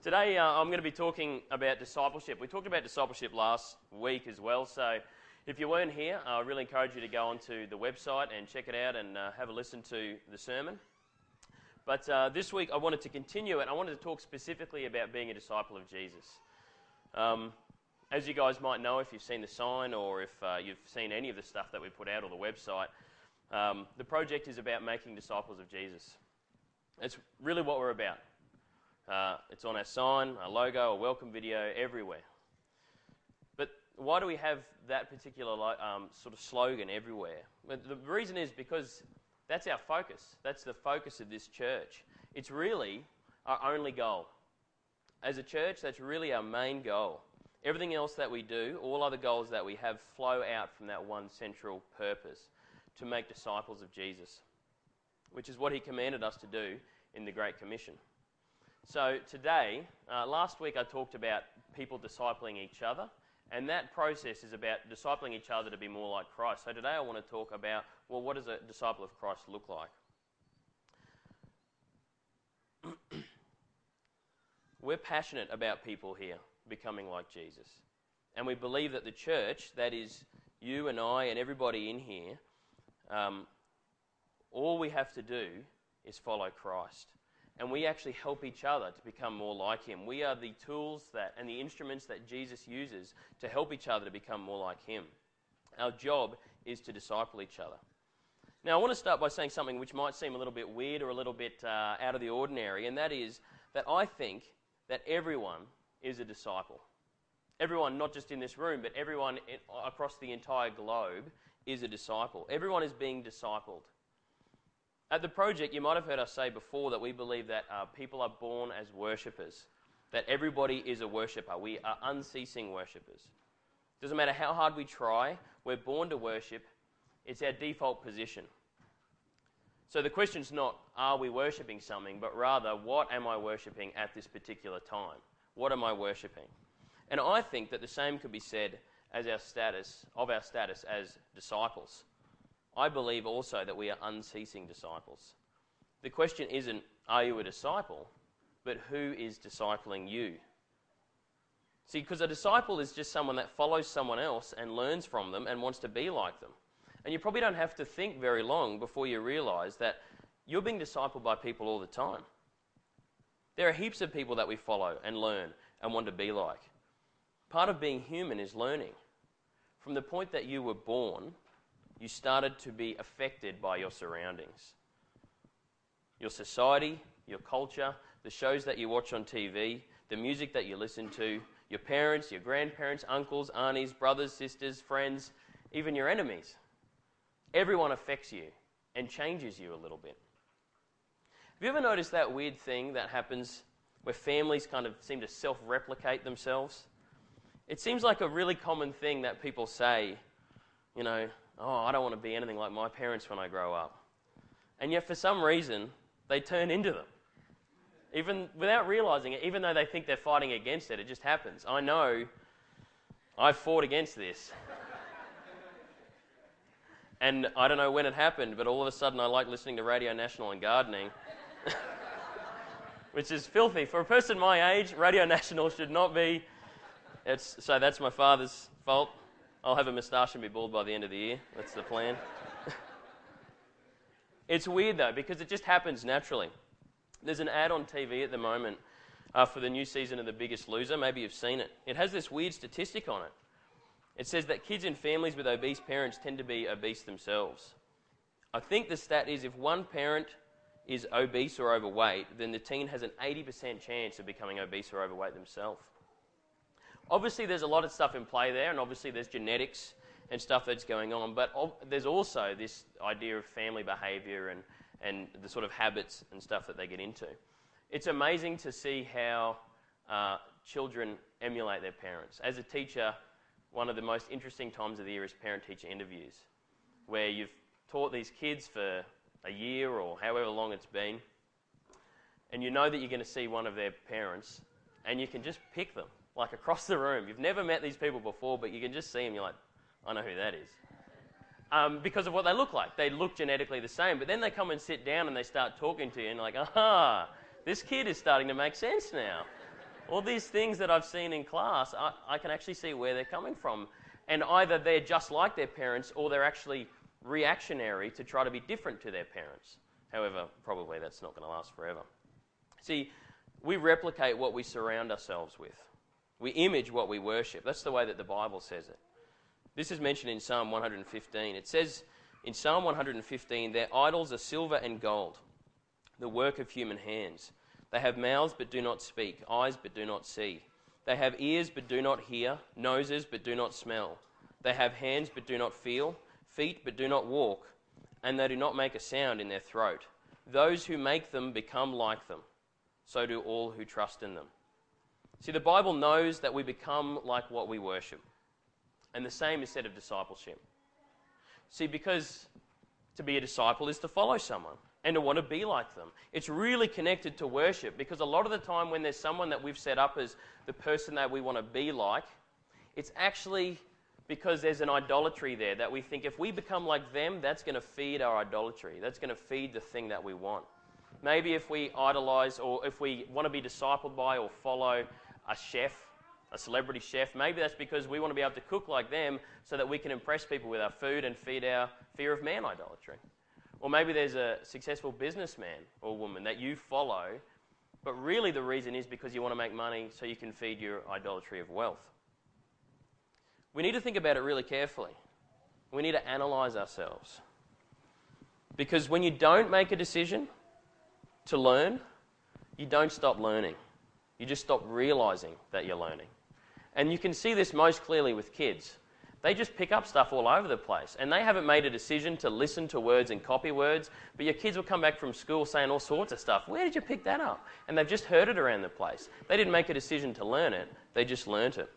Today, uh, I'm going to be talking about discipleship. We talked about discipleship last week as well, so if you weren't here, I really encourage you to go onto the website and check it out and uh, have a listen to the sermon. But uh, this week, I wanted to continue and I wanted to talk specifically about being a disciple of Jesus. Um, as you guys might know, if you've seen the sign or if uh, you've seen any of the stuff that we put out on the website, um, the project is about making disciples of Jesus. It's really what we're about. Uh, it's on our sign, our logo, a welcome video, everywhere. But why do we have that particular um, sort of slogan everywhere? the reason is because that's our focus. That's the focus of this church. It's really our only goal. As a church, that's really our main goal. Everything else that we do, all other goals that we have, flow out from that one central purpose to make disciples of Jesus, which is what he commanded us to do in the Great Commission. So today, uh, last week I talked about people discipling each other, and that process is about discipling each other to be more like Christ. So today I want to talk about, well, what does a disciple of Christ look like? We're passionate about people here becoming like Jesus. And we believe that the church, that is you and I and everybody in here, um, all we have to do is follow Christ and we actually help each other to become more like him. We are the tools that and the instruments that Jesus uses to help each other to become more like him. Our job is to disciple each other. Now, I want to start by saying something which might seem a little bit weird or a little bit uh, out of the ordinary, and that is that I think that everyone is a disciple. Everyone, not just in this room, but everyone in, across the entire globe is a disciple. Everyone is being discipled. At the project, you might have heard us say before that we believe that uh, people are born as worshippers, that everybody is a worshipper. We are unceasing worshippers. Doesn't matter how hard we try, we're born to worship. It's our default position. So the question's not, are we worshipping something, but rather, what am I worshipping at this particular time? What am I worshipping? And I think that the same could be said as our status, of our status as disciples. I believe also that we are unceasing disciples. The question isn't, are you a disciple, but who is discipling you? See, because a disciple is just someone that follows someone else and learns from them and wants to be like them. And you probably don't have to think very long before you realize that you're being discipled by people all the time. There are heaps of people that we follow and learn and want to be like. Part of being human is learning. From the point that you were born you started to be affected by your surroundings. Your society, your culture, the shows that you watch on TV, the music that you listen to, your parents, your grandparents, uncles, aunties, brothers, sisters, friends, even your enemies. Everyone affects you and changes you a little bit. Have you ever noticed that weird thing that happens where families kind of seem to self replicate themselves? It seems like a really common thing that people say, you know, oh, I don't want to be anything like my parents when I grow up. And yet, for some reason, they turn into them. Even without realizing it, even though they think they're fighting against it, it just happens. I know I fought against this. and I don't know when it happened, but all of a sudden I like listening to Radio National and gardening. Which is filthy. For a person my age, Radio National should not be. It's, so that's my father's fault. I'll have a moustache and be bald by the end of the year. That's the plan. it's weird though, because it just happens naturally. There's an ad on TV at the moment uh, for the new season of The Biggest Loser. Maybe you've seen it. It has this weird statistic on it. It says that kids in families with obese parents tend to be obese themselves. I think the stat is if one parent is obese or overweight, then the teen has an 80% chance of becoming obese or overweight themselves. Obviously, there's a lot of stuff in play there, and obviously, there's genetics and stuff that's going on, but there's also this idea of family behavior and, and the sort of habits and stuff that they get into. It's amazing to see how uh, children emulate their parents. As a teacher, one of the most interesting times of the year is parent teacher interviews, where you've taught these kids for a year or however long it's been, and you know that you're going to see one of their parents, and you can just pick them like across the room. You've never met these people before, but you can just see them. You're like, I know who that is. Um, because of what they look like. They look genetically the same, but then they come and sit down and they start talking to you, and like, aha, this kid is starting to make sense now. all these things that I've seen in class, I, I can actually see where they're coming from. And either they're just like their parents or they're actually reactionary to try to be different to their parents. However, probably that's not going to last forever. See, we replicate what we surround ourselves with. We image what we worship. That's the way that the Bible says it. This is mentioned in Psalm 115. It says in Psalm 115, Their idols are silver and gold, the work of human hands. They have mouths but do not speak, eyes but do not see. They have ears but do not hear, noses but do not smell. They have hands but do not feel, feet but do not walk, and they do not make a sound in their throat. Those who make them become like them. So do all who trust in them. See, the Bible knows that we become like what we worship. And the same is said of discipleship. See, because to be a disciple is to follow someone and to want to be like them. It's really connected to worship because a lot of the time when there's someone that we've set up as the person that we want to be like, it's actually because there's an idolatry there that we think if we become like them, that's going to feed our idolatry. That's going to feed the thing that we want. Maybe if we idolize or if we want to be discipled by or follow a chef, a celebrity chef, maybe that's because we want to be able to cook like them so that we can impress people with our food and feed our fear of man idolatry. Or maybe there's a successful businessman or woman that you follow, but really the reason is because you want to make money so you can feed your idolatry of wealth. We need to think about it really carefully. We need to analyze ourselves. Because when you don't make a decision to learn, you don't stop learning. You just stop realizing that you're learning. And you can see this most clearly with kids. They just pick up stuff all over the place. And they haven't made a decision to listen to words and copy words, but your kids will come back from school saying all sorts of stuff. Where did you pick that up? And they've just heard it around the place. They didn't make a decision to learn it, they just learnt it.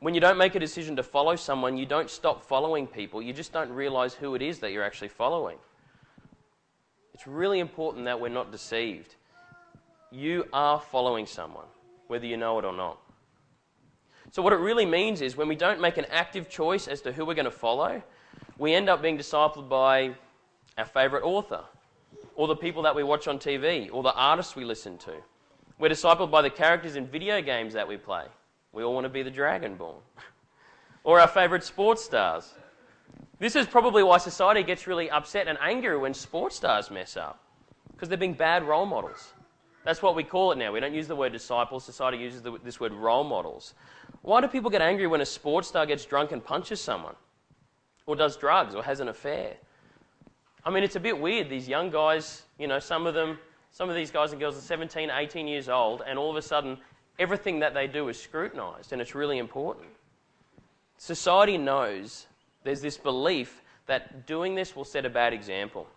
When you don't make a decision to follow someone, you don't stop following people. You just don't realize who it is that you're actually following. It's really important that we're not deceived. You are following someone, whether you know it or not. So, what it really means is when we don't make an active choice as to who we're going to follow, we end up being discipled by our favourite author, or the people that we watch on TV, or the artists we listen to. We're discipled by the characters in video games that we play. We all want to be the Dragonborn. or our favourite sports stars. This is probably why society gets really upset and angry when sports stars mess up, because they're being bad role models. That's what we call it now. We don't use the word disciples. Society uses the, this word role models. Why do people get angry when a sports star gets drunk and punches someone? Or does drugs or has an affair? I mean, it's a bit weird. These young guys, you know, some of them, some of these guys and girls are 17, 18 years old, and all of a sudden, everything that they do is scrutinized, and it's really important. Society knows there's this belief that doing this will set a bad example.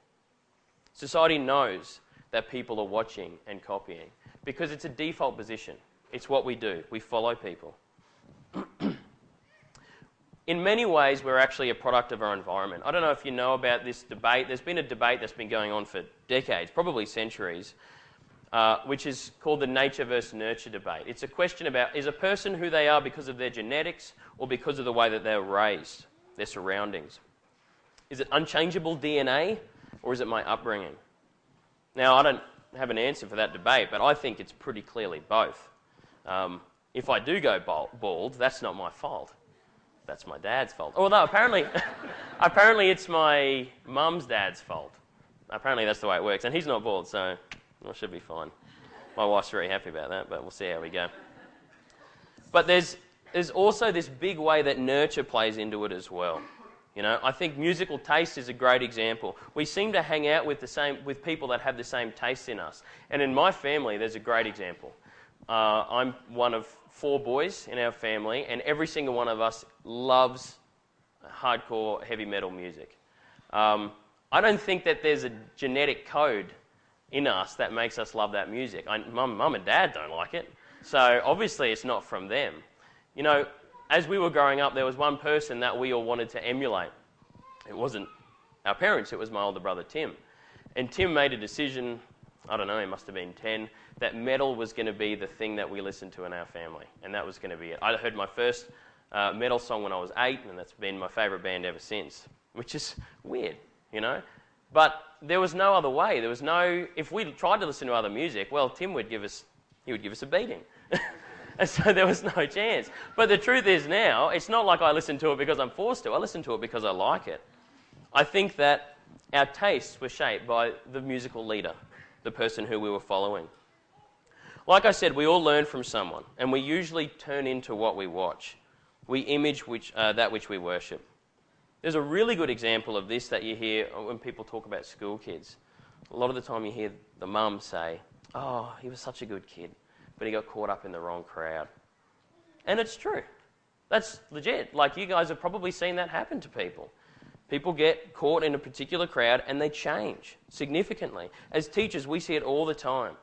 Society knows that people are watching and copying because it's a default position. It's what we do, we follow people. in many ways, we're actually a product of our environment. I don't know if you know about this debate. There's been a debate that's been going on for decades, probably centuries, uh, which is called the nature versus nurture debate. It's a question about is a person who they are because of their genetics or because of the way that they're raised, their surroundings? Is it unchangeable DNA or is it my upbringing? Now, I don't have an answer for that debate, but I think it's pretty clearly both. Um, if I do go bald, that's not my fault. That's my dad's fault. Although apparently, apparently it's my mum's dad's fault. Apparently that's the way it works, and he's not bald, so I should be fine. My wife's very happy about that, but we'll see how we go. But there's there's also this big way that nurture plays into it as well. You know, I think musical taste is a great example. We seem to hang out with the same with people that have the same tastes in us. And in my family, there's a great example. Uh, I'm one of four boys in our family, and every single one of us loves hardcore heavy metal music. Um, I don't think that there's a genetic code in us that makes us love that music. I, mum, mum and dad don't like it, so obviously it's not from them. You know, as we were growing up, there was one person that we all wanted to emulate. It wasn't our parents, it was my older brother Tim. And Tim made a decision, I don't know, he must have been 10, that metal was going to be the thing that we listened to in our family. And that was going to be it. I heard my first uh, metal song when I was eight, and that's been my favourite band ever since, which is weird, you know? But there was no other way. There was no, if we tried to listen to other music, well, Tim would give us he would give us a beating. and so there was no chance. But the truth is now, it's not like I listen to it because I'm forced to. I listen to it because I like it. I think that our tastes were shaped by the musical leader, the person who we were following. Like I said, we all learn from someone, and we usually turn into what we watch. We image which, uh, that which we worship. There's a really good example of this that you hear when people talk about school kids. A lot of the time you hear the mum say, Oh, he was such a good kid, but he got caught up in the wrong crowd. And it's true. That's legit. Like, you guys have probably seen that happen to people. People get caught in a particular crowd and they change significantly. As teachers, we see it all the time.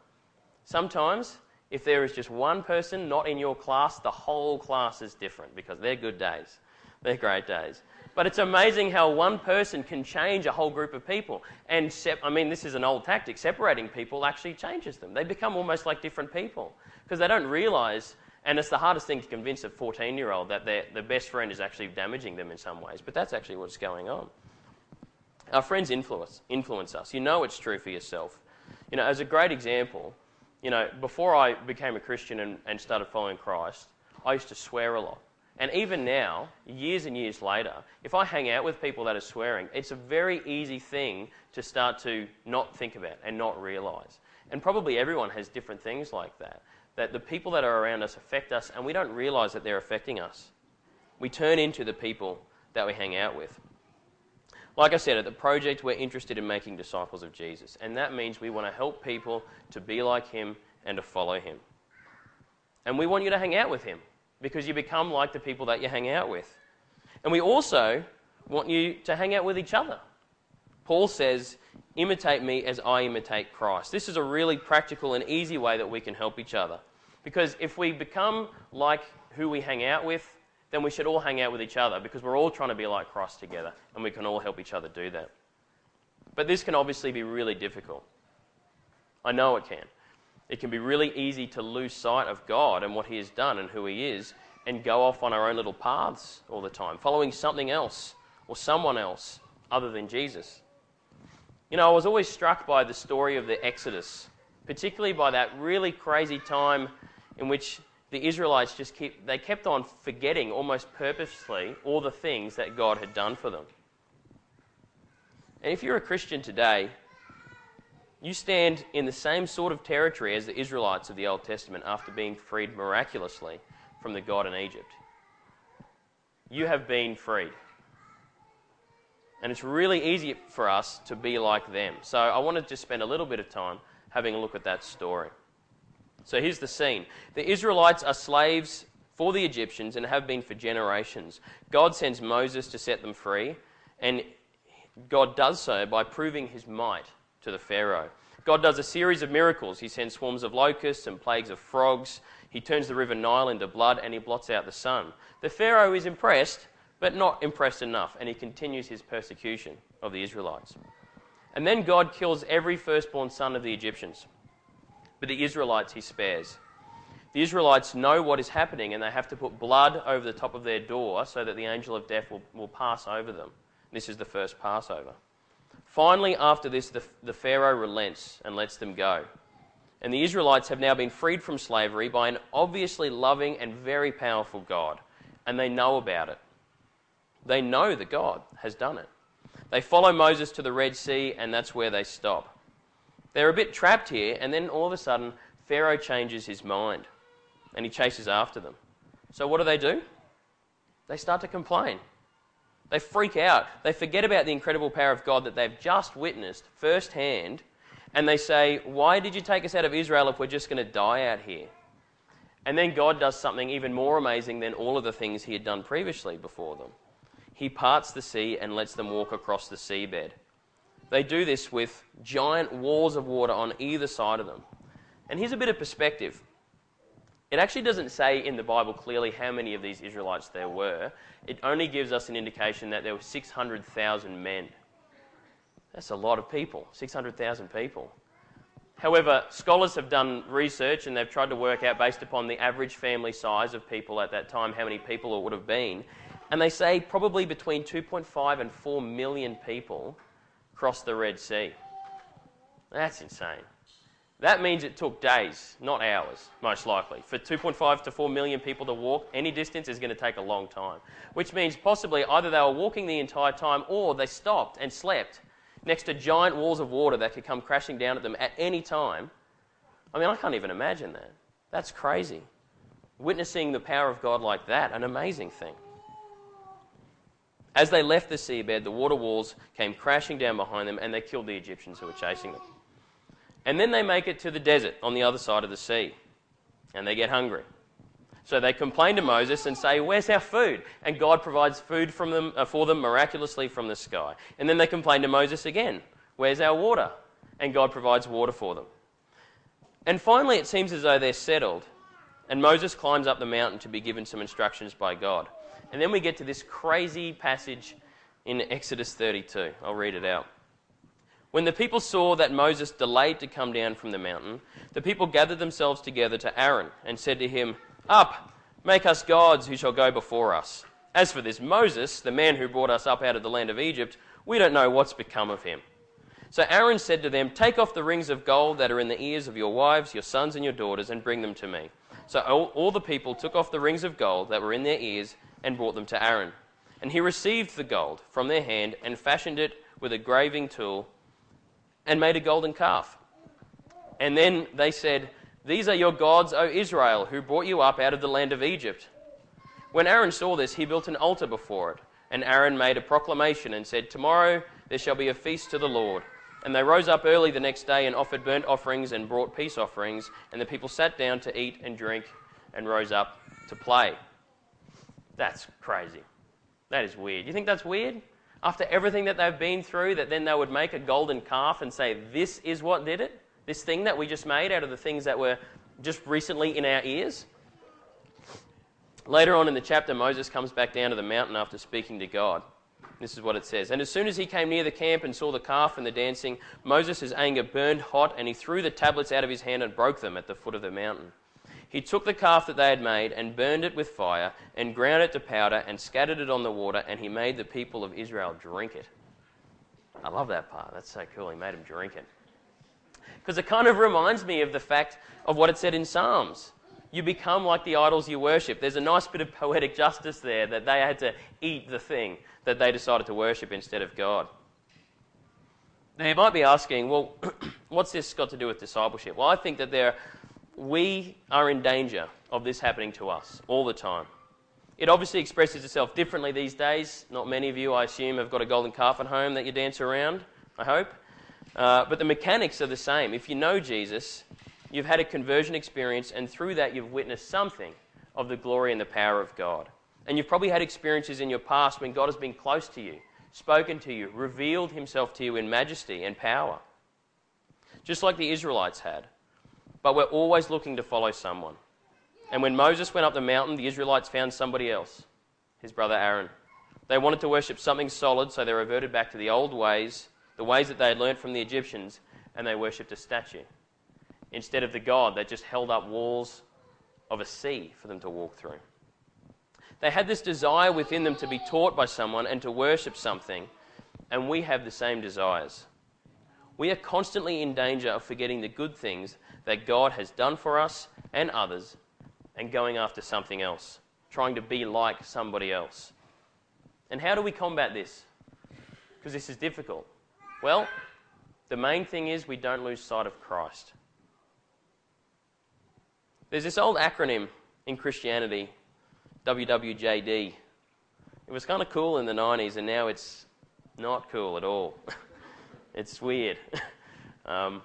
Sometimes, if there is just one person not in your class, the whole class is different because they're good days. They're great days. But it's amazing how one person can change a whole group of people. And sep- I mean, this is an old tactic. Separating people actually changes them. They become almost like different people because they don't realize, and it's the hardest thing to convince a 14 year old that their, best friend is actually damaging them in some ways. But that's actually what's going on. Our friends influence, influence us. You know it's true for yourself. You know, as a great example, you know, before I became a Christian and, and started following Christ, I used to swear a lot. And even now, years and years later, if I hang out with people that are swearing, it's a very easy thing to start to not think about and not realize. And probably everyone has different things like that. That the people that are around us affect us and we don't realize that they're affecting us. We turn into the people that we hang out with. Like I said, at the project, we're interested in making disciples of Jesus. And that means we want to help people to be like him and to follow him. And we want you to hang out with him because you become like the people that you hang out with. And we also want you to hang out with each other. Paul says, imitate me as I imitate Christ. This is a really practical and easy way that we can help each other. Because if we become like who we hang out with, then we should all hang out with each other because we're all trying to be like Christ together and we can all help each other do that. But this can obviously be really difficult. I know it can. It can be really easy to lose sight of God and what He has done and who He is and go off on our own little paths all the time, following something else or someone else other than Jesus. You know, I was always struck by the story of the Exodus, particularly by that really crazy time in which the Israelites just keep they kept on forgetting almost purposely all the things that God had done for them. And if you're a Christian today, you stand in the same sort of territory as the Israelites of the Old Testament after being freed miraculously from the God in Egypt. You have been freed. And it's really easy for us to be like them. So I want to just spend a little bit of time having a look at that story. So here's the scene the Israelites are slaves for the Egyptians and have been for generations. God sends Moses to set them free, and God does so by proving his might to the Pharaoh. God does a series of miracles. He sends swarms of locusts and plagues of frogs. He turns the river Nile into blood and he blots out the sun. The Pharaoh is impressed, but not impressed enough, and he continues his persecution of the Israelites. And then God kills every firstborn son of the Egyptians. But the Israelites he spares. The Israelites know what is happening and they have to put blood over the top of their door so that the angel of death will, will pass over them. This is the first Passover. Finally, after this, the, the Pharaoh relents and lets them go. And the Israelites have now been freed from slavery by an obviously loving and very powerful God. And they know about it. They know that God has done it. They follow Moses to the Red Sea, and that's where they stop. They're a bit trapped here, and then all of a sudden, Pharaoh changes his mind and he chases after them. So, what do they do? They start to complain. They freak out. They forget about the incredible power of God that they've just witnessed firsthand. And they say, Why did you take us out of Israel if we're just going to die out here? And then God does something even more amazing than all of the things he had done previously before them. He parts the sea and lets them walk across the seabed. They do this with giant walls of water on either side of them. And here's a bit of perspective. It actually doesn't say in the Bible clearly how many of these Israelites there were. It only gives us an indication that there were 600,000 men. That's a lot of people, 600,000 people. However, scholars have done research and they've tried to work out, based upon the average family size of people at that time, how many people it would have been. And they say probably between 2.5 and 4 million people crossed the Red Sea. That's insane. That means it took days, not hours, most likely. For 2.5 to 4 million people to walk any distance is going to take a long time. Which means possibly either they were walking the entire time or they stopped and slept next to giant walls of water that could come crashing down at them at any time. I mean, I can't even imagine that. That's crazy. Witnessing the power of God like that, an amazing thing. As they left the seabed, the water walls came crashing down behind them and they killed the Egyptians who were chasing them. And then they make it to the desert on the other side of the sea. And they get hungry. So they complain to Moses and say, Where's our food? And God provides food from them, uh, for them miraculously from the sky. And then they complain to Moses again, Where's our water? And God provides water for them. And finally, it seems as though they're settled. And Moses climbs up the mountain to be given some instructions by God. And then we get to this crazy passage in Exodus 32. I'll read it out. When the people saw that Moses delayed to come down from the mountain, the people gathered themselves together to Aaron and said to him, Up, make us gods who shall go before us. As for this Moses, the man who brought us up out of the land of Egypt, we don't know what's become of him. So Aaron said to them, Take off the rings of gold that are in the ears of your wives, your sons, and your daughters, and bring them to me. So all, all the people took off the rings of gold that were in their ears and brought them to Aaron. And he received the gold from their hand and fashioned it with a graving tool and made a golden calf. And then they said, These are your gods, O Israel, who brought you up out of the land of Egypt. When Aaron saw this, he built an altar before it. And Aaron made a proclamation and said, Tomorrow there shall be a feast to the Lord. And they rose up early the next day and offered burnt offerings and brought peace offerings. And the people sat down to eat and drink and rose up to play. That's crazy. That is weird. You think that's weird? After everything that they've been through, that then they would make a golden calf and say, This is what did it? This thing that we just made out of the things that were just recently in our ears? Later on in the chapter, Moses comes back down to the mountain after speaking to God. This is what it says. And as soon as he came near the camp and saw the calf and the dancing, Moses' anger burned hot, and he threw the tablets out of his hand and broke them at the foot of the mountain. He took the calf that they had made and burned it with fire and ground it to powder and scattered it on the water, and he made the people of Israel drink it. I love that part. That's so cool. He made them drink it. Because it kind of reminds me of the fact of what it said in Psalms. You become like the idols you worship. There's a nice bit of poetic justice there that they had to eat the thing that they decided to worship instead of God. Now, you might be asking, well, what's this got to do with discipleship? Well, I think that there we are in danger of this happening to us all the time. It obviously expresses itself differently these days. Not many of you, I assume, have got a golden calf at home that you dance around, I hope. Uh, but the mechanics are the same. If you know Jesus, you've had a conversion experience, and through that, you've witnessed something of the glory and the power of God. And you've probably had experiences in your past when God has been close to you, spoken to you, revealed himself to you in majesty and power. Just like the Israelites had but we're always looking to follow someone. And when Moses went up the mountain, the Israelites found somebody else, his brother Aaron. They wanted to worship something solid, so they reverted back to the old ways, the ways that they had learned from the Egyptians, and they worshipped a statue. Instead of the God, they just held up walls of a sea for them to walk through. They had this desire within them to be taught by someone and to worship something, and we have the same desires. We are constantly in danger of forgetting the good things that God has done for us and others and going after something else, trying to be like somebody else. And how do we combat this? Because this is difficult. Well, the main thing is we don't lose sight of Christ. There's this old acronym in Christianity, WWJD. It was kind of cool in the 90s, and now it's not cool at all. it's weird. um,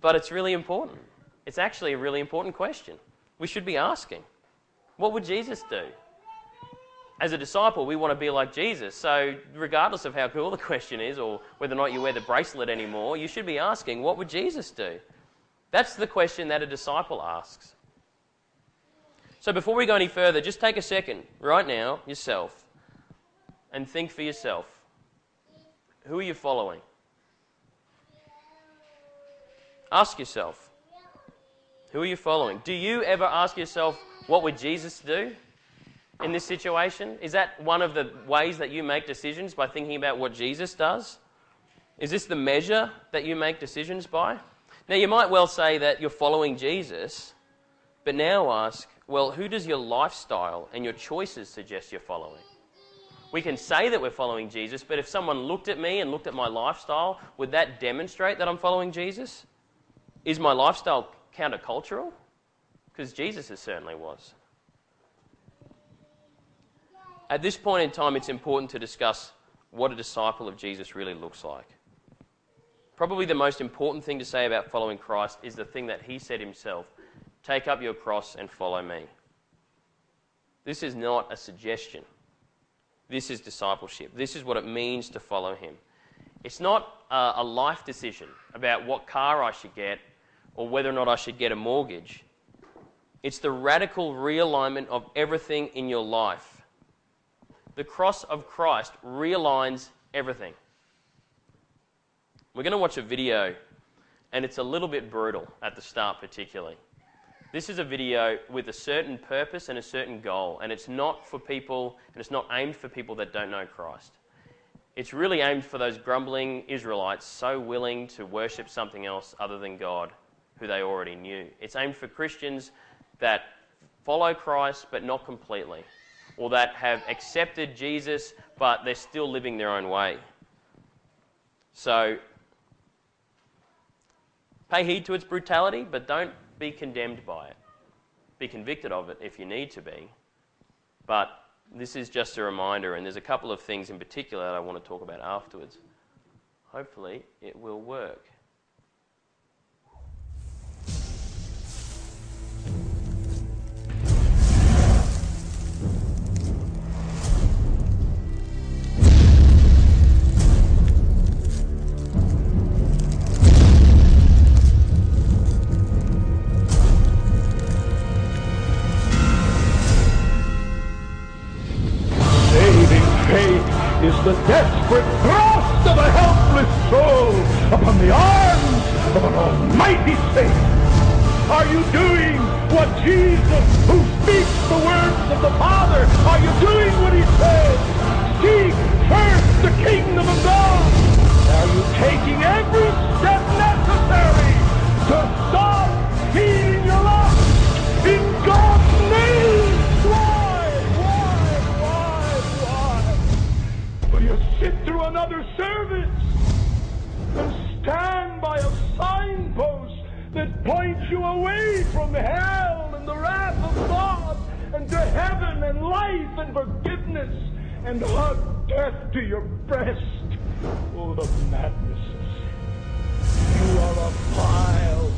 but it's really important. It's actually a really important question. We should be asking what would Jesus do? As a disciple, we want to be like Jesus. So, regardless of how cool the question is or whether or not you wear the bracelet anymore, you should be asking, what would Jesus do? That's the question that a disciple asks. So, before we go any further, just take a second right now, yourself, and think for yourself who are you following? Ask yourself, who are you following? Do you ever ask yourself, what would Jesus do in this situation? Is that one of the ways that you make decisions by thinking about what Jesus does? Is this the measure that you make decisions by? Now, you might well say that you're following Jesus, but now ask, well, who does your lifestyle and your choices suggest you're following? We can say that we're following Jesus, but if someone looked at me and looked at my lifestyle, would that demonstrate that I'm following Jesus? Is my lifestyle countercultural? Because Jesus certainly was. At this point in time, it's important to discuss what a disciple of Jesus really looks like. Probably the most important thing to say about following Christ is the thing that he said himself take up your cross and follow me. This is not a suggestion. This is discipleship. This is what it means to follow him. It's not a, a life decision about what car I should get or whether or not I should get a mortgage. It's the radical realignment of everything in your life the cross of Christ realigns everything. We're going to watch a video, and it's a little bit brutal at the start, particularly. This is a video with a certain purpose and a certain goal, and it's not for people, and it's not aimed for people that don't know Christ. It's really aimed for those grumbling Israelites so willing to worship something else other than God who they already knew. It's aimed for Christians that follow Christ but not completely or that have accepted Jesus but they're still living their own way. So, pay heed to its brutality, but don't be condemned by it. Be convicted of it if you need to be. But this is just a reminder, and there's a couple of things in particular that I want to talk about afterwards. Hopefully, it will work. Sit through another service and stand by a signpost that points you away from hell and the wrath of God and to heaven and life and forgiveness and hug death to your breast. Oh, the madness of sin. You are a vile,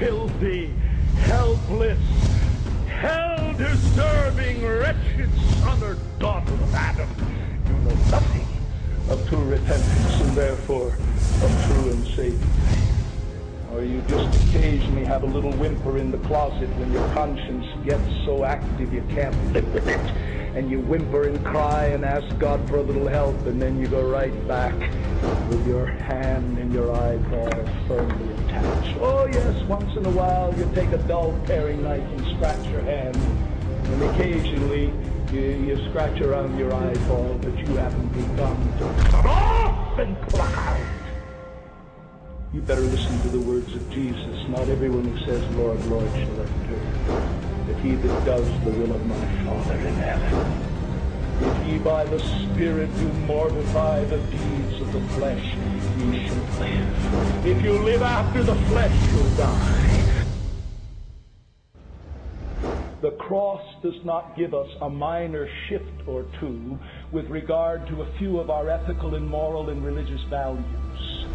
filthy, helpless, hell-deserving, wretched son or daughter of Adam. You know nothing of true repentance and therefore of true and saving? Or you just occasionally have a little whimper in the closet when your conscience gets so active you can't live with it. And you whimper and cry and ask God for a little help, and then you go right back with your hand and your eyeball firmly attached. Oh, yes, once in a while you take a dull paring knife and scratch your hand, and occasionally you, you scratch around your eyeball, but you haven't begun to cut off and out. You better listen to the words of Jesus. Not everyone who says, Lord, Lord, shall enter, but he that does the will of my Father in heaven. If ye by the Spirit do mortify the deeds of the flesh, ye shall live. If you live after the flesh, you'll die. The cross does not give us a minor shift or two with regard to a few of our ethical and moral and religious values.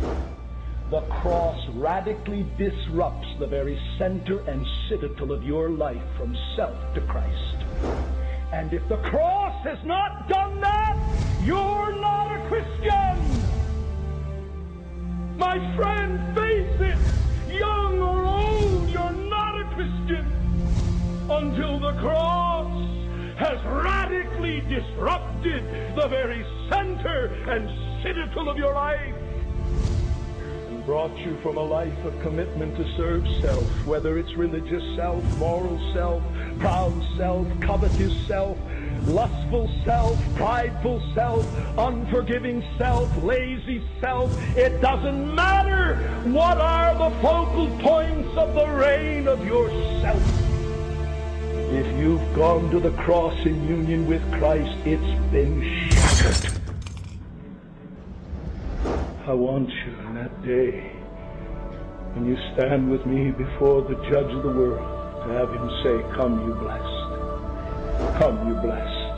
The cross radically disrupts the very center and citadel of your life from self to Christ. And if the cross has not done that, you're not a Christian. My friend, face until the cross has radically disrupted the very center and citadel of your life and brought you from a life of commitment to serve self, whether it's religious self, moral self, proud self, covetous self, lustful self, prideful self, unforgiving self, lazy self. It doesn't matter. What are the focal points of the reign of yourself? If you've gone to the cross in union with Christ, it's been shattered. I want you in that day when you stand with me before the judge of the world to have him say, Come, you blessed. Come, you blessed.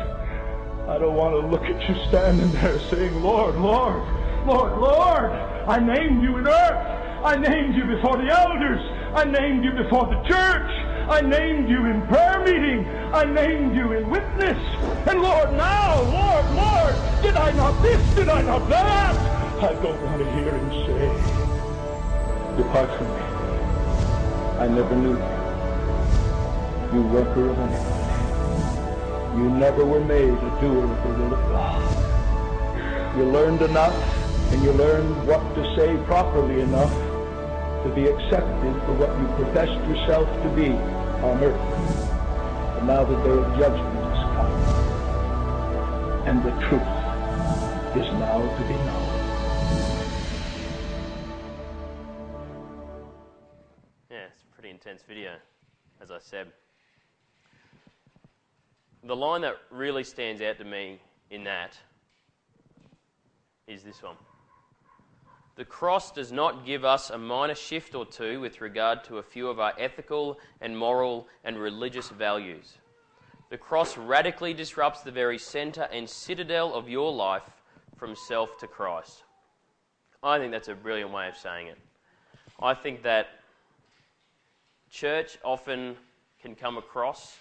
I don't want to look at you standing there saying, Lord, Lord, Lord, Lord, I named you in earth. I named you before the elders. I named you before the church. I named you in prayer meeting. I named you in witness. And Lord, now, Lord, Lord, did I not this? Did I not that? I don't want to hear him say, Depart from me. I never knew you. You worker of iniquity. You never were made a doer of the will of God. You learned enough, and you learned what to say properly enough to be accepted for what you professed yourself to be on earth. But now the day of judgment has come, and the truth is now to be known. Yeah, it's a pretty intense video, as I said. The line that really stands out to me in that is this one. The cross does not give us a minor shift or two with regard to a few of our ethical and moral and religious values. The cross radically disrupts the very center and citadel of your life from self to Christ. I think that's a brilliant way of saying it. I think that church often can come across,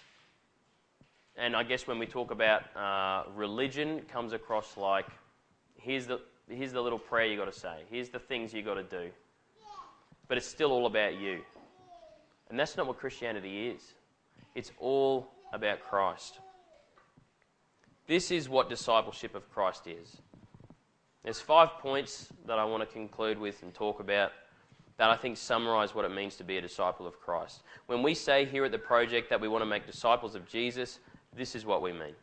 and I guess when we talk about uh, religion, comes across like here's the, here's the little prayer you got to say, here's the things you got to do. But it's still all about you. And that's not what Christianity is. It's all about Christ. This is what discipleship of Christ is. There's five points that I want to conclude with and talk about that I think summarize what it means to be a disciple of Christ. When we say here at the project that we want to make disciples of Jesus, this is what we mean.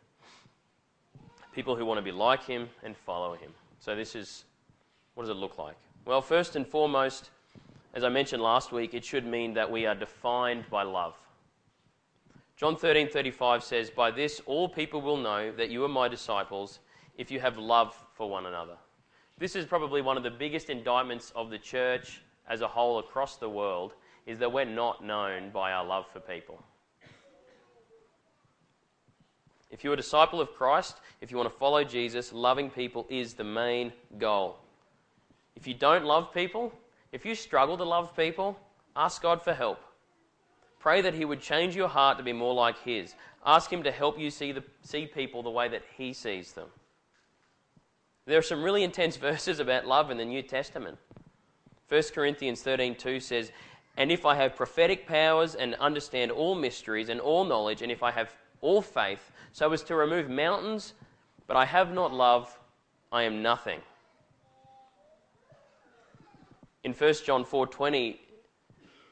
People who want to be like him and follow him. So, this is what does it look like? Well, first and foremost, as I mentioned last week, it should mean that we are defined by love. John 13:35 says, "By this all people will know that you are my disciples if you have love for one another." This is probably one of the biggest indictments of the church as a whole across the world is that we're not known by our love for people. If you're a disciple of Christ, if you want to follow Jesus, loving people is the main goal. If you don't love people, if you struggle to love people, ask God for help. Pray that He would change your heart to be more like His. Ask Him to help you see, the, see people the way that He sees them. There are some really intense verses about love in the New Testament. 1 Corinthians 13:2 says, "And if I have prophetic powers and understand all mysteries and all knowledge, and if I have all faith, so as to remove mountains, but I have not love, I am nothing." In 1 John 4:20,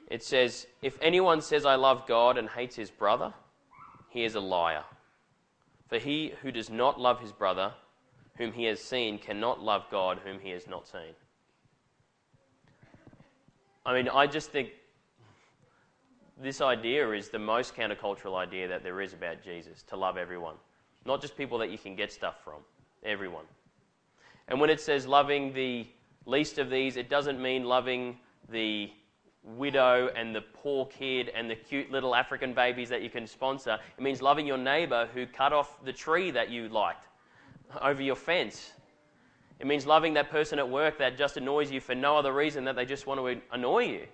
it says, "If anyone says I love God and hates his brother, he is a liar. For he who does not love his brother, whom he has seen, cannot love God whom he has not seen." I mean, I just think this idea is the most countercultural idea that there is about Jesus to love everyone. Not just people that you can get stuff from, everyone. And when it says loving the least of these, it doesn't mean loving the widow and the poor kid and the cute little African babies that you can sponsor. It means loving your neighbor who cut off the tree that you liked over your fence. It means loving that person at work that just annoys you for no other reason that they just want to annoy you.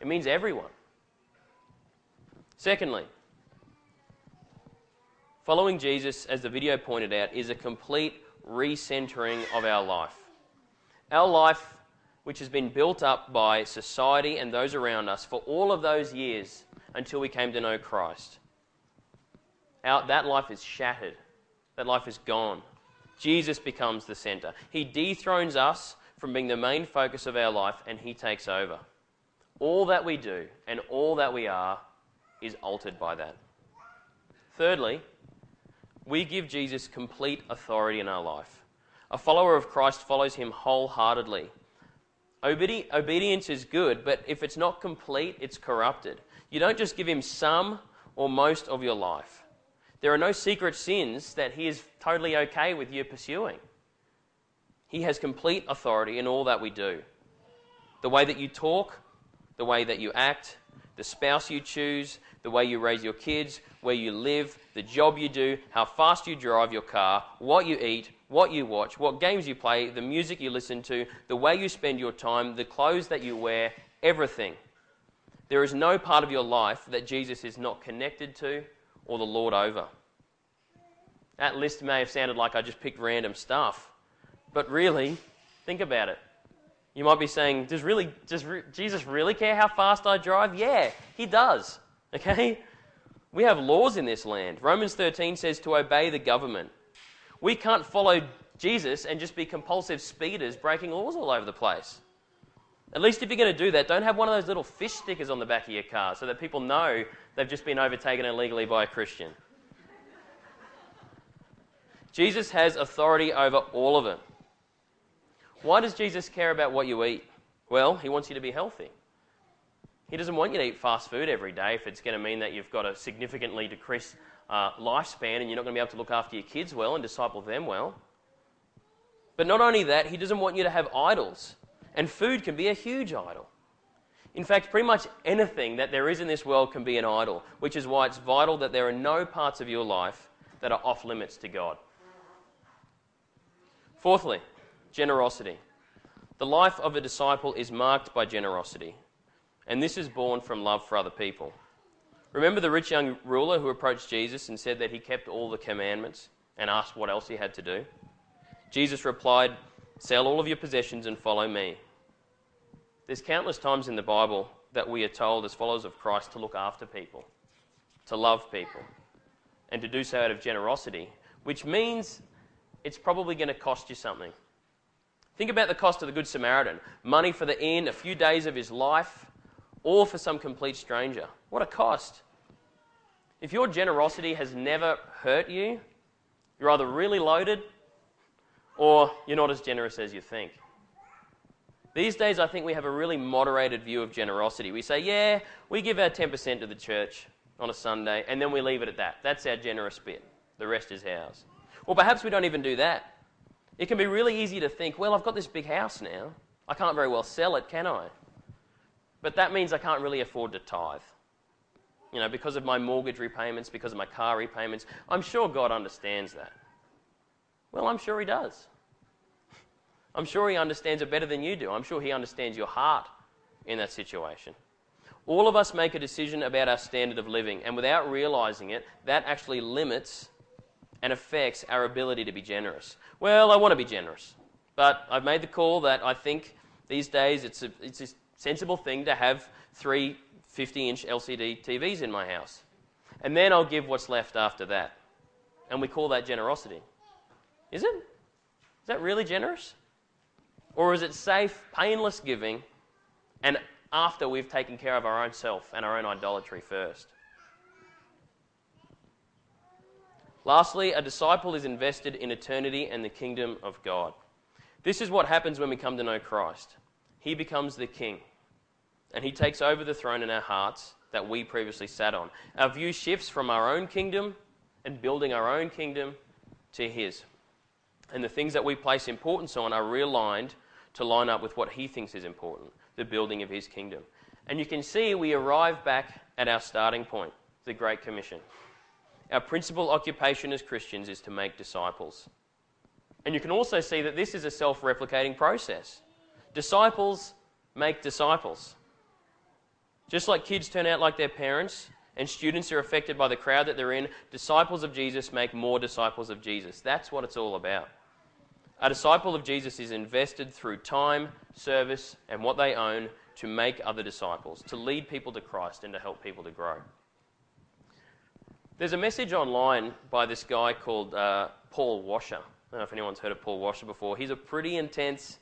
It means everyone. Secondly, following Jesus, as the video pointed out, is a complete recentering of our life. Our life, which has been built up by society and those around us for all of those years until we came to know Christ, our, that life is shattered. That life is gone. Jesus becomes the center. He dethrones us from being the main focus of our life and he takes over. All that we do and all that we are is altered by that. Thirdly, we give Jesus complete authority in our life. A follower of Christ follows him wholeheartedly. Obedi- obedience is good, but if it's not complete, it's corrupted. You don't just give him some or most of your life. There are no secret sins that he is totally okay with you pursuing. He has complete authority in all that we do. The way that you talk, the way that you act, the spouse you choose, the way you raise your kids, where you live, the job you do, how fast you drive your car, what you eat, what you watch, what games you play, the music you listen to, the way you spend your time, the clothes that you wear, everything. There is no part of your life that Jesus is not connected to or the Lord over. That list may have sounded like I just picked random stuff, but really, think about it. You might be saying, does, really, does re- Jesus really care how fast I drive? Yeah, he does. Okay? We have laws in this land. Romans 13 says to obey the government. We can't follow Jesus and just be compulsive speeders breaking laws all over the place. At least if you're going to do that, don't have one of those little fish stickers on the back of your car so that people know they've just been overtaken illegally by a Christian. Jesus has authority over all of it. Why does Jesus care about what you eat? Well, he wants you to be healthy. He doesn't want you to eat fast food every day if it's going to mean that you've got a significantly decreased uh, lifespan and you're not going to be able to look after your kids well and disciple them well. But not only that, he doesn't want you to have idols. And food can be a huge idol. In fact, pretty much anything that there is in this world can be an idol, which is why it's vital that there are no parts of your life that are off limits to God. Fourthly, generosity. The life of a disciple is marked by generosity, and this is born from love for other people. Remember the rich young ruler who approached Jesus and said that he kept all the commandments and asked what else he had to do? Jesus replied, Sell all of your possessions and follow me. There's countless times in the Bible that we are told as followers of Christ to look after people, to love people, and to do so out of generosity, which means it's probably going to cost you something. Think about the cost of the Good Samaritan money for the inn, a few days of his life, or for some complete stranger. What a cost. If your generosity has never hurt you, you're either really loaded or you're not as generous as you think. These days, I think we have a really moderated view of generosity. We say, yeah, we give our 10% to the church on a Sunday, and then we leave it at that. That's our generous bit. The rest is ours. Or perhaps we don't even do that. It can be really easy to think, well, I've got this big house now. I can't very well sell it, can I? But that means I can't really afford to tithe. You know, because of my mortgage repayments, because of my car repayments. I'm sure God understands that. Well, I'm sure He does. I'm sure He understands it better than you do. I'm sure He understands your heart in that situation. All of us make a decision about our standard of living, and without realizing it, that actually limits and affects our ability to be generous. Well, I want to be generous, but I've made the call that I think these days it's a, it's a sensible thing to have three 50 inch LCD TVs in my house. And then I'll give what's left after that. And we call that generosity. Is it? Is that really generous? Or is it safe, painless giving, and after we've taken care of our own self and our own idolatry first? Lastly, a disciple is invested in eternity and the kingdom of God. This is what happens when we come to know Christ. He becomes the king, and he takes over the throne in our hearts that we previously sat on. Our view shifts from our own kingdom and building our own kingdom to his. And the things that we place importance on are realigned to line up with what he thinks is important the building of his kingdom. And you can see we arrive back at our starting point, the Great Commission. Our principal occupation as Christians is to make disciples. And you can also see that this is a self replicating process. Disciples make disciples. Just like kids turn out like their parents and students are affected by the crowd that they're in, disciples of Jesus make more disciples of Jesus. That's what it's all about. A disciple of Jesus is invested through time, service, and what they own to make other disciples, to lead people to Christ, and to help people to grow. There's a message online by this guy called uh, Paul Washer. I don't know if anyone's heard of Paul Washer before. He's a pretty intense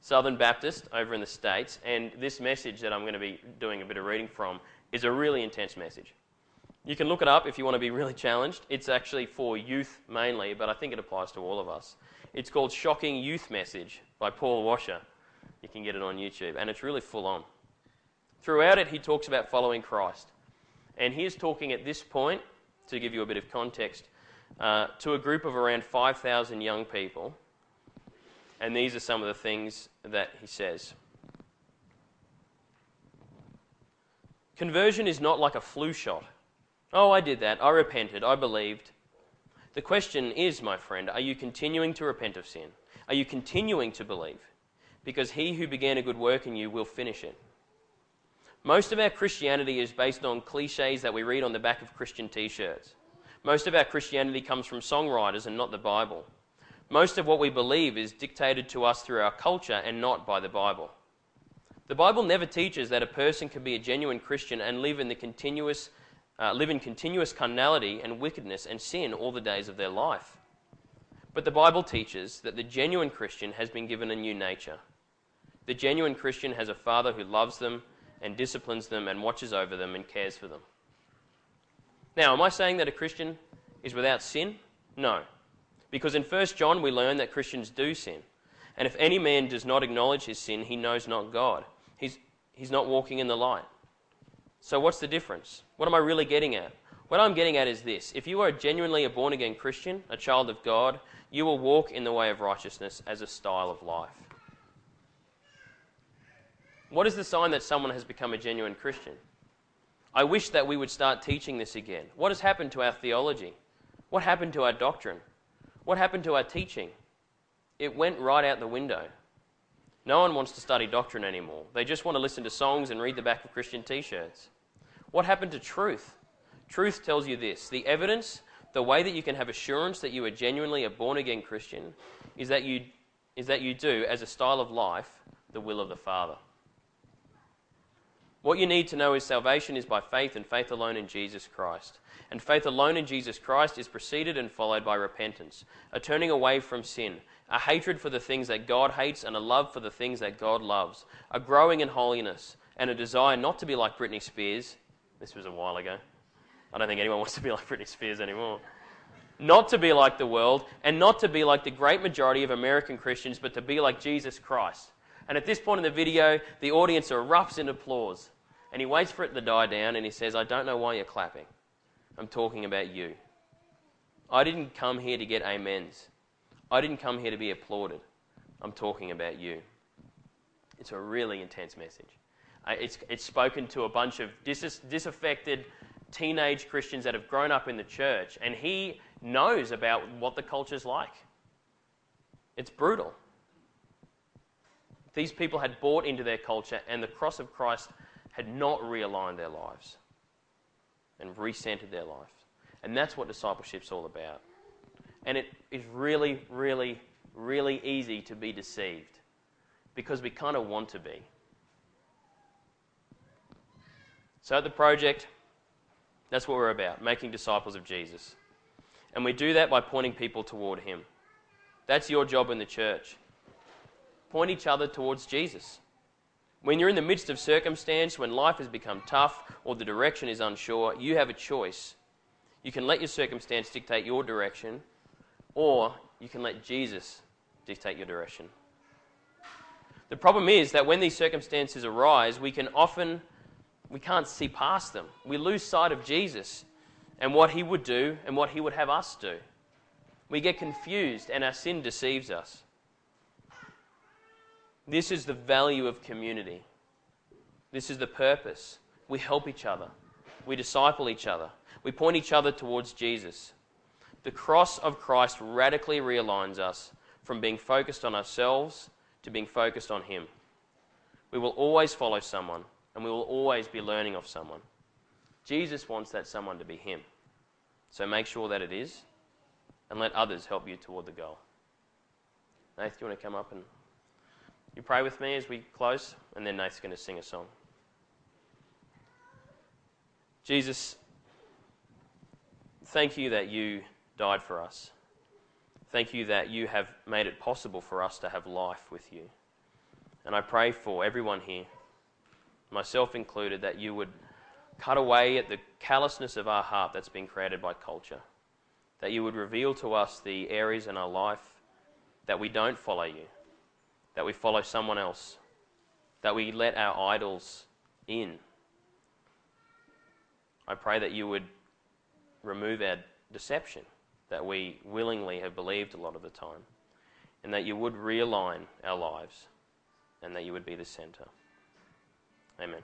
Southern Baptist over in the States, and this message that I'm going to be doing a bit of reading from is a really intense message. You can look it up if you want to be really challenged. It's actually for youth mainly, but I think it applies to all of us. It's called Shocking Youth Message by Paul Washer. You can get it on YouTube, and it's really full on. Throughout it, he talks about following Christ. And he is talking at this point, to give you a bit of context, uh, to a group of around 5,000 young people. And these are some of the things that he says. Conversion is not like a flu shot. Oh, I did that. I repented. I believed. The question is, my friend, are you continuing to repent of sin? Are you continuing to believe? Because he who began a good work in you will finish it. Most of our Christianity is based on cliches that we read on the back of Christian t shirts. Most of our Christianity comes from songwriters and not the Bible. Most of what we believe is dictated to us through our culture and not by the Bible. The Bible never teaches that a person can be a genuine Christian and live in, the continuous, uh, live in continuous carnality and wickedness and sin all the days of their life. But the Bible teaches that the genuine Christian has been given a new nature. The genuine Christian has a father who loves them and disciplines them and watches over them and cares for them. Now, am I saying that a Christian is without sin? No. Because in 1 John we learn that Christians do sin. And if any man does not acknowledge his sin, he knows not God. He's, he's not walking in the light. So, what's the difference? What am I really getting at? What I'm getting at is this if you are genuinely a born again Christian, a child of God, you will walk in the way of righteousness as a style of life. What is the sign that someone has become a genuine Christian? I wish that we would start teaching this again. What has happened to our theology? What happened to our doctrine? What happened to our teaching? It went right out the window. No one wants to study doctrine anymore. They just want to listen to songs and read the back of Christian t shirts. What happened to truth? Truth tells you this the evidence, the way that you can have assurance that you are genuinely a born again Christian, is that you, is that you do, as a style of life, the will of the Father. What you need to know is salvation is by faith and faith alone in Jesus Christ. And faith alone in Jesus Christ is preceded and followed by repentance, a turning away from sin, a hatred for the things that God hates, and a love for the things that God loves, a growing in holiness, and a desire not to be like Britney Spears. This was a while ago. I don't think anyone wants to be like Britney Spears anymore. Not to be like the world, and not to be like the great majority of American Christians, but to be like Jesus Christ. And at this point in the video, the audience erupts in applause. And he waits for it to die down and he says, I don't know why you're clapping. I'm talking about you. I didn't come here to get amens. I didn't come here to be applauded. I'm talking about you. It's a really intense message. Uh, it's, it's spoken to a bunch of dis- disaffected teenage Christians that have grown up in the church, and he knows about what the culture's like. It's brutal. These people had bought into their culture, and the cross of Christ had not realigned their lives and recentered their life. And that's what discipleship's all about. And it is really, really, really easy to be deceived because we kind of want to be. So at the project, that's what we're about making disciples of Jesus. And we do that by pointing people toward Him. That's your job in the church. Point each other towards Jesus. When you're in the midst of circumstance, when life has become tough or the direction is unsure, you have a choice. You can let your circumstance dictate your direction, or you can let Jesus dictate your direction. The problem is that when these circumstances arise, we can often we can't see past them. We lose sight of Jesus and what he would do and what he would have us do. We get confused and our sin deceives us. This is the value of community. This is the purpose. We help each other. We disciple each other. We point each other towards Jesus. The cross of Christ radically realigns us from being focused on ourselves to being focused on Him. We will always follow someone and we will always be learning of someone. Jesus wants that someone to be Him. So make sure that it is and let others help you toward the goal. Nath, do you want to come up and. You pray with me as we close, and then Nate's going to sing a song. Jesus, thank you that you died for us. Thank you that you have made it possible for us to have life with you. And I pray for everyone here, myself included, that you would cut away at the callousness of our heart that's been created by culture. That you would reveal to us the areas in our life that we don't follow you, that we follow someone else, that we let our idols in. I pray that you would remove our deception that we willingly have believed a lot of the time, and that you would realign our lives, and that you would be the center. Amen.